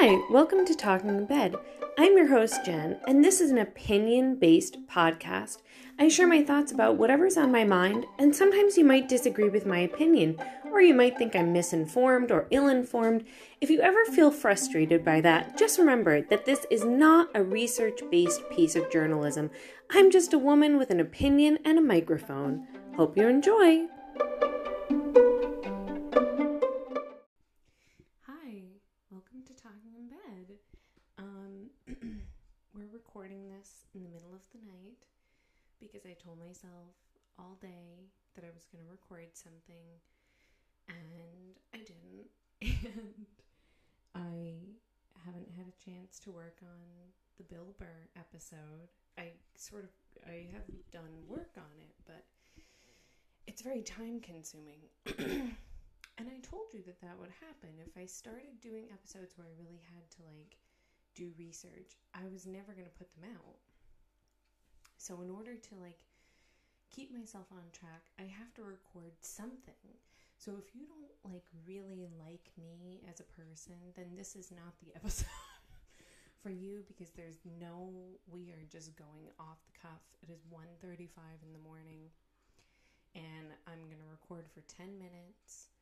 Hi, welcome to Talking in Bed. I'm your host, Jen, and this is an opinion based podcast. I share my thoughts about whatever's on my mind, and sometimes you might disagree with my opinion, or you might think I'm misinformed or ill informed. If you ever feel frustrated by that, just remember that this is not a research based piece of journalism. I'm just a woman with an opinion and a microphone. Hope you enjoy. This in the middle of the night because I told myself all day that I was going to record something and I didn't. And I haven't had a chance to work on the Bill Burr episode. I sort of I have done work on it, but it's very time consuming. and I told you that that would happen if I started doing episodes where I really had to like do research. I was never going to put them out. So in order to like keep myself on track, I have to record something. So if you don't like really like me as a person, then this is not the episode for you because there's no we are just going off the cuff. It is 1:35 in the morning and I'm going to record for 10 minutes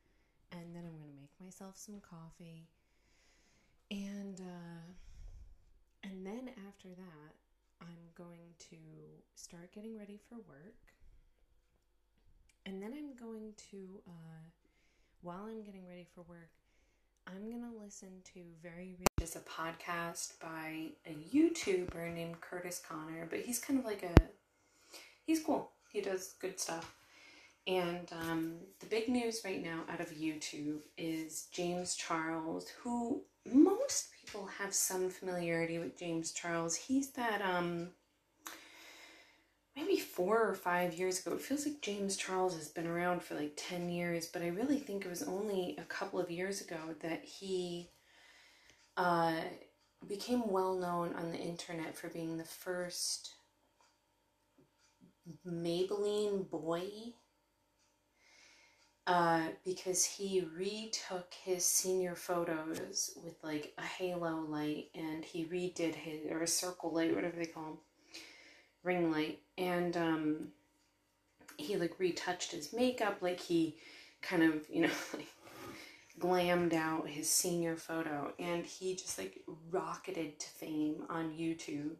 and then I'm going to make myself some coffee and uh and then after that I'm going to start getting ready for work and then I'm going to, uh, while I'm getting ready for work, I'm going to listen to Very Real. It's a podcast by a YouTuber named Kurtis Conner, but he's kind of like a, he's cool. He does good stuff. And um, the big news right now out of YouTube is James Charles, who most people have some familiarity with James Charles. He's that, um, maybe four or five years ago. It feels like James Charles has been around for like 10 years, but I really think it was only a couple of years ago that he uh, became well known on the internet for being the first Maybelline boy. Uh, because he retook his senior photos with like a halo light and he redid his, or a circle light, whatever they call them ring light and um he like retouched his makeup like he kind of you know like glammed out his senior photo and he just like rocketed to fame on youtube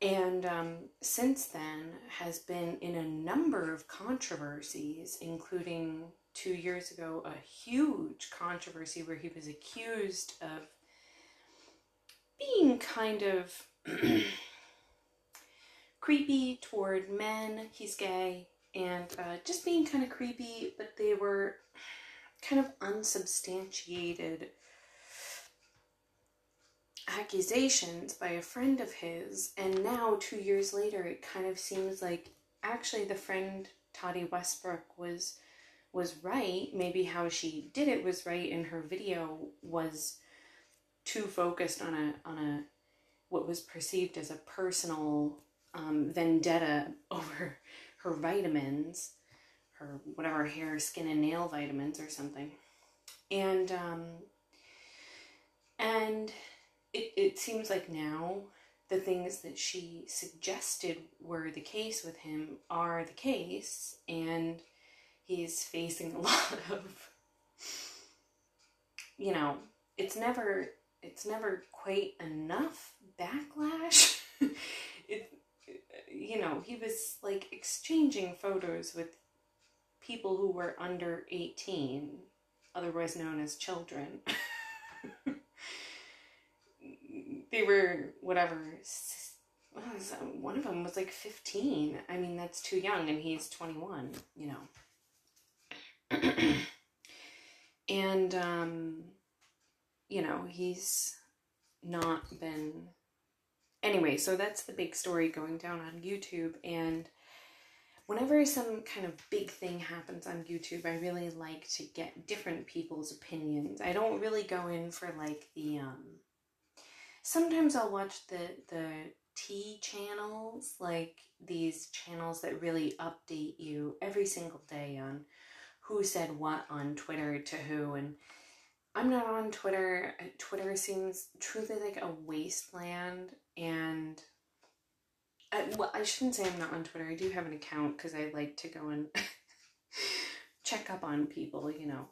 and um, since then has been in a number of controversies including two years ago a huge controversy where he was accused of being kind of creepy toward men. He's gay and uh, just being kind of creepy, but they were kind of unsubstantiated accusations by a friend of his. And now, two years later, it kind of seems like actually the friend Tati Westbrook was was right. Maybe how she did it was right, and her video was too focused on a on a what was perceived as a personal um, vendetta over her vitamins, her whatever hair, skin, and nail vitamins or something, and um, and it it seems like now the things that she suggested were the case with him are the case, and he's facing a lot of you know it's never it's never quite enough backlash it you know, he was like exchanging photos with people who were under 18, otherwise known as children. they were whatever. One of them was like 15. I mean, that's too young, and he's 21, you know. and, um, you know, he's not been anyway, so that's the big story going down on YouTube. And whenever some kind of big thing happens on YouTube, I really like to get different people's opinions. I don't really go in for like the um sometimes I'll watch the the T channels, like these channels that really update you every single day on who said what on Twitter to who and I'm not on Twitter. Uh, Twitter seems truly like a wasteland, and I, well, I shouldn't say I'm not on Twitter. I do have an account because I like to go and check up on people, you know,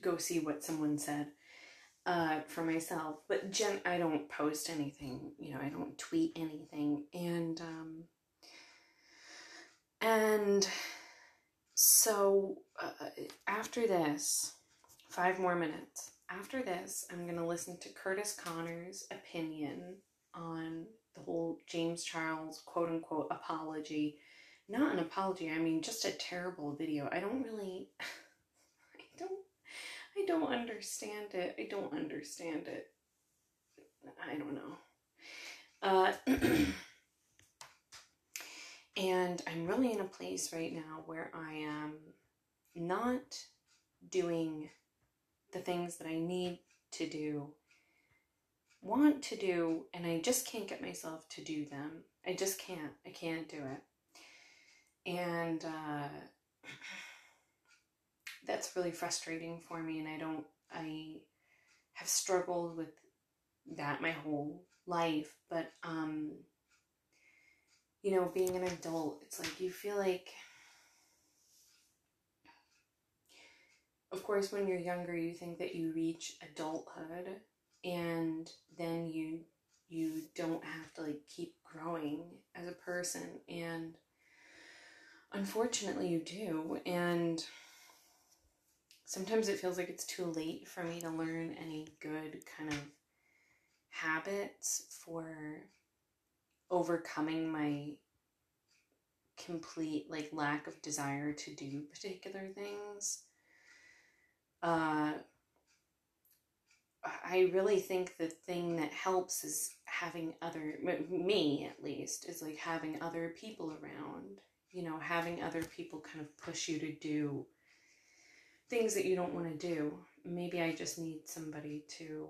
go see what someone said uh, for myself. But Jen, I don't post anything, you know, I don't tweet anything, and um, and so uh, after this, five more minutes. After this, I'm gonna listen to Kurtis Conner's opinion on the whole James Charles quote unquote apology. Not an apology, I mean just a terrible video. I don't really don't understand it. I don't understand it. I don't know. Uh and I'm really in a place right now where I am not doing the things that I need to do want to do and I just can't get myself to do them. I just can't. I can't do it. And uh, that's really frustrating for me and I don't I have struggled with that my whole life, but um you know, being an adult, it's like you feel like of course when you're younger you think that you reach adulthood and then you you don't have to like keep growing as a person and unfortunately you do and sometimes it feels like it's too late for me to learn any good kind of habits for overcoming my complete like lack of desire to do particular things. Uh I really think the thing that helps is having other, me at least, is like having other people around, you know, having other people kind of push you to do things that you don't want to do. Maybe I just need somebody to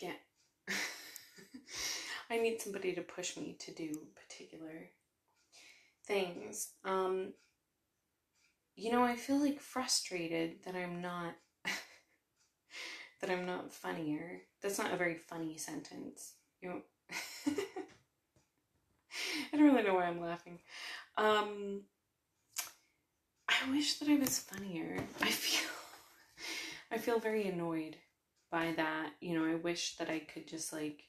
get, I need somebody to push me to do particular things. Um, you know, I feel like frustrated that I'm not that I'm not funnier. That's not a very funny sentence. You know, I don't really know why I'm laughing. Um, I wish that I was funnier. I feel I feel very annoyed by that. You know, I wish that I could just like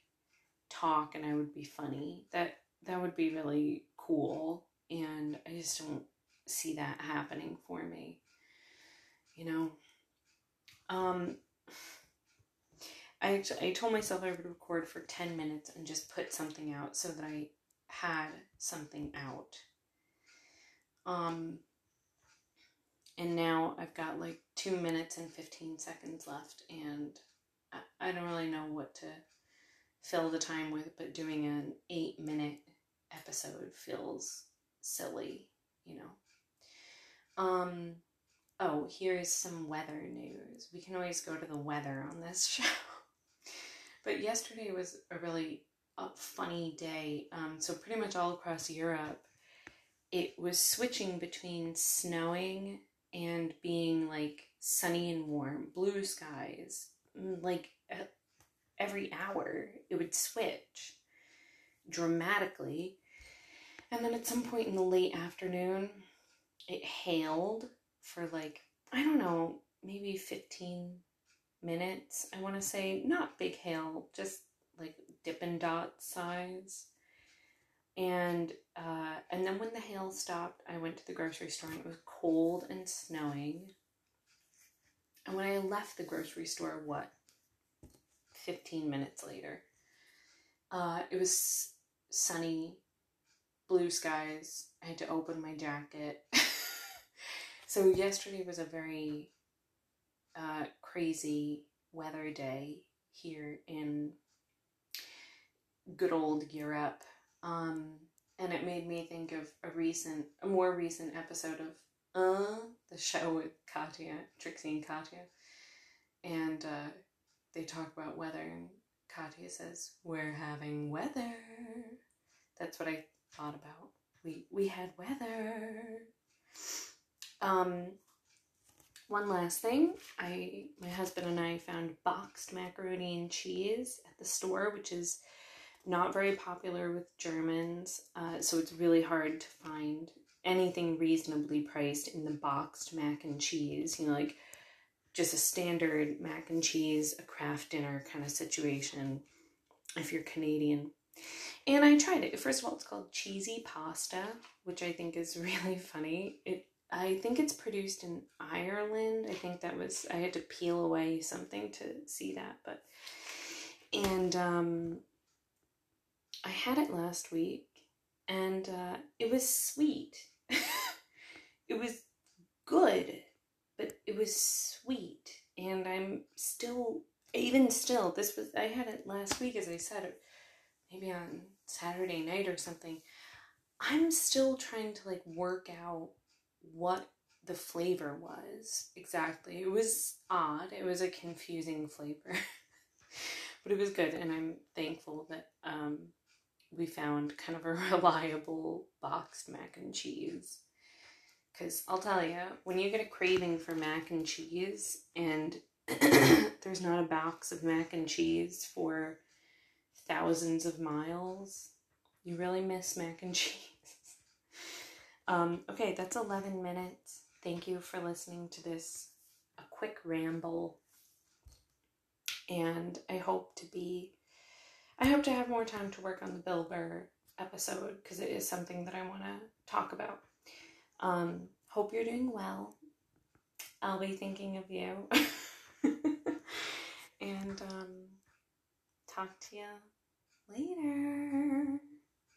talk and I would be funny. That that would be really cool and I just don't see that happening for me. You know. Um I actually, I told myself I would record for 10 minutes and just put something out so that I had something out. Um, and now I've got like two minutes and 15 seconds left, and I, don't really know what to fill the time with, but doing an eight minute episode feels silly, you know. Um, oh, here's some weather news. We can always go to the weather on this show. But yesterday was a really uh, funny day. Um, so, pretty much all across Europe, it was switching between snowing and being like sunny and warm, blue skies. Mm, like every hour, it would switch dramatically. And then at some point in the late afternoon, it hailed for like, I don't know, maybe 15 minutes. I want to say not big hail, just like Dippin' Dot size. And uh, and then when the hail stopped, I went to the grocery store and it was cold and snowing. And when I left the grocery store, what? 15 minutes later, uh, it was sunny, blue skies. I had to open my jacket. so yesterday was a very uh, crazy weather day here in good old Europe. Um, and it made me think of a recent, a more recent episode of Uh, the show with Katya, Trixie and Katya. And uh, they talk about weather, and Katya says, We're having weather. That's what I thought about. We, we had weather. Um, one last thing. I my husband and I found boxed macaroni and cheese at the store, which is not very popular with Germans. Uh, so it's really hard to find anything reasonably priced in the boxed mac and cheese. You know, like just a standard mac and cheese, a Kraft Dinner kind of situation if you're Canadian. And I tried it. First of all, it's called cheesy pasta, which I think is really funny. It I think it's produced in Ireland. I think that was I had to peel away something to see that, but and um I had it last week and uh it was sweet. it was good, but it was sweet and I'm still even still this was I had it last week as I said maybe on Saturday night or something. I'm still trying to like work out what the flavor was exactly. It was odd. It was a confusing flavor. but it was good and I'm thankful that um we found kind of a reliable boxed mac and cheese. Cuz I'll tell you, when you get a craving for mac and cheese and there's not a box of mac and cheese for thousands of miles, you really miss mac and cheese. Um, okay, that's 11 minutes. Thank you for listening to this a quick ramble. And I hope to be I hope to have more time to work on the Bill Burr episode because it is something that I want to talk about. Um, hope you're doing well. I'll be thinking of you. and um, talk to you later.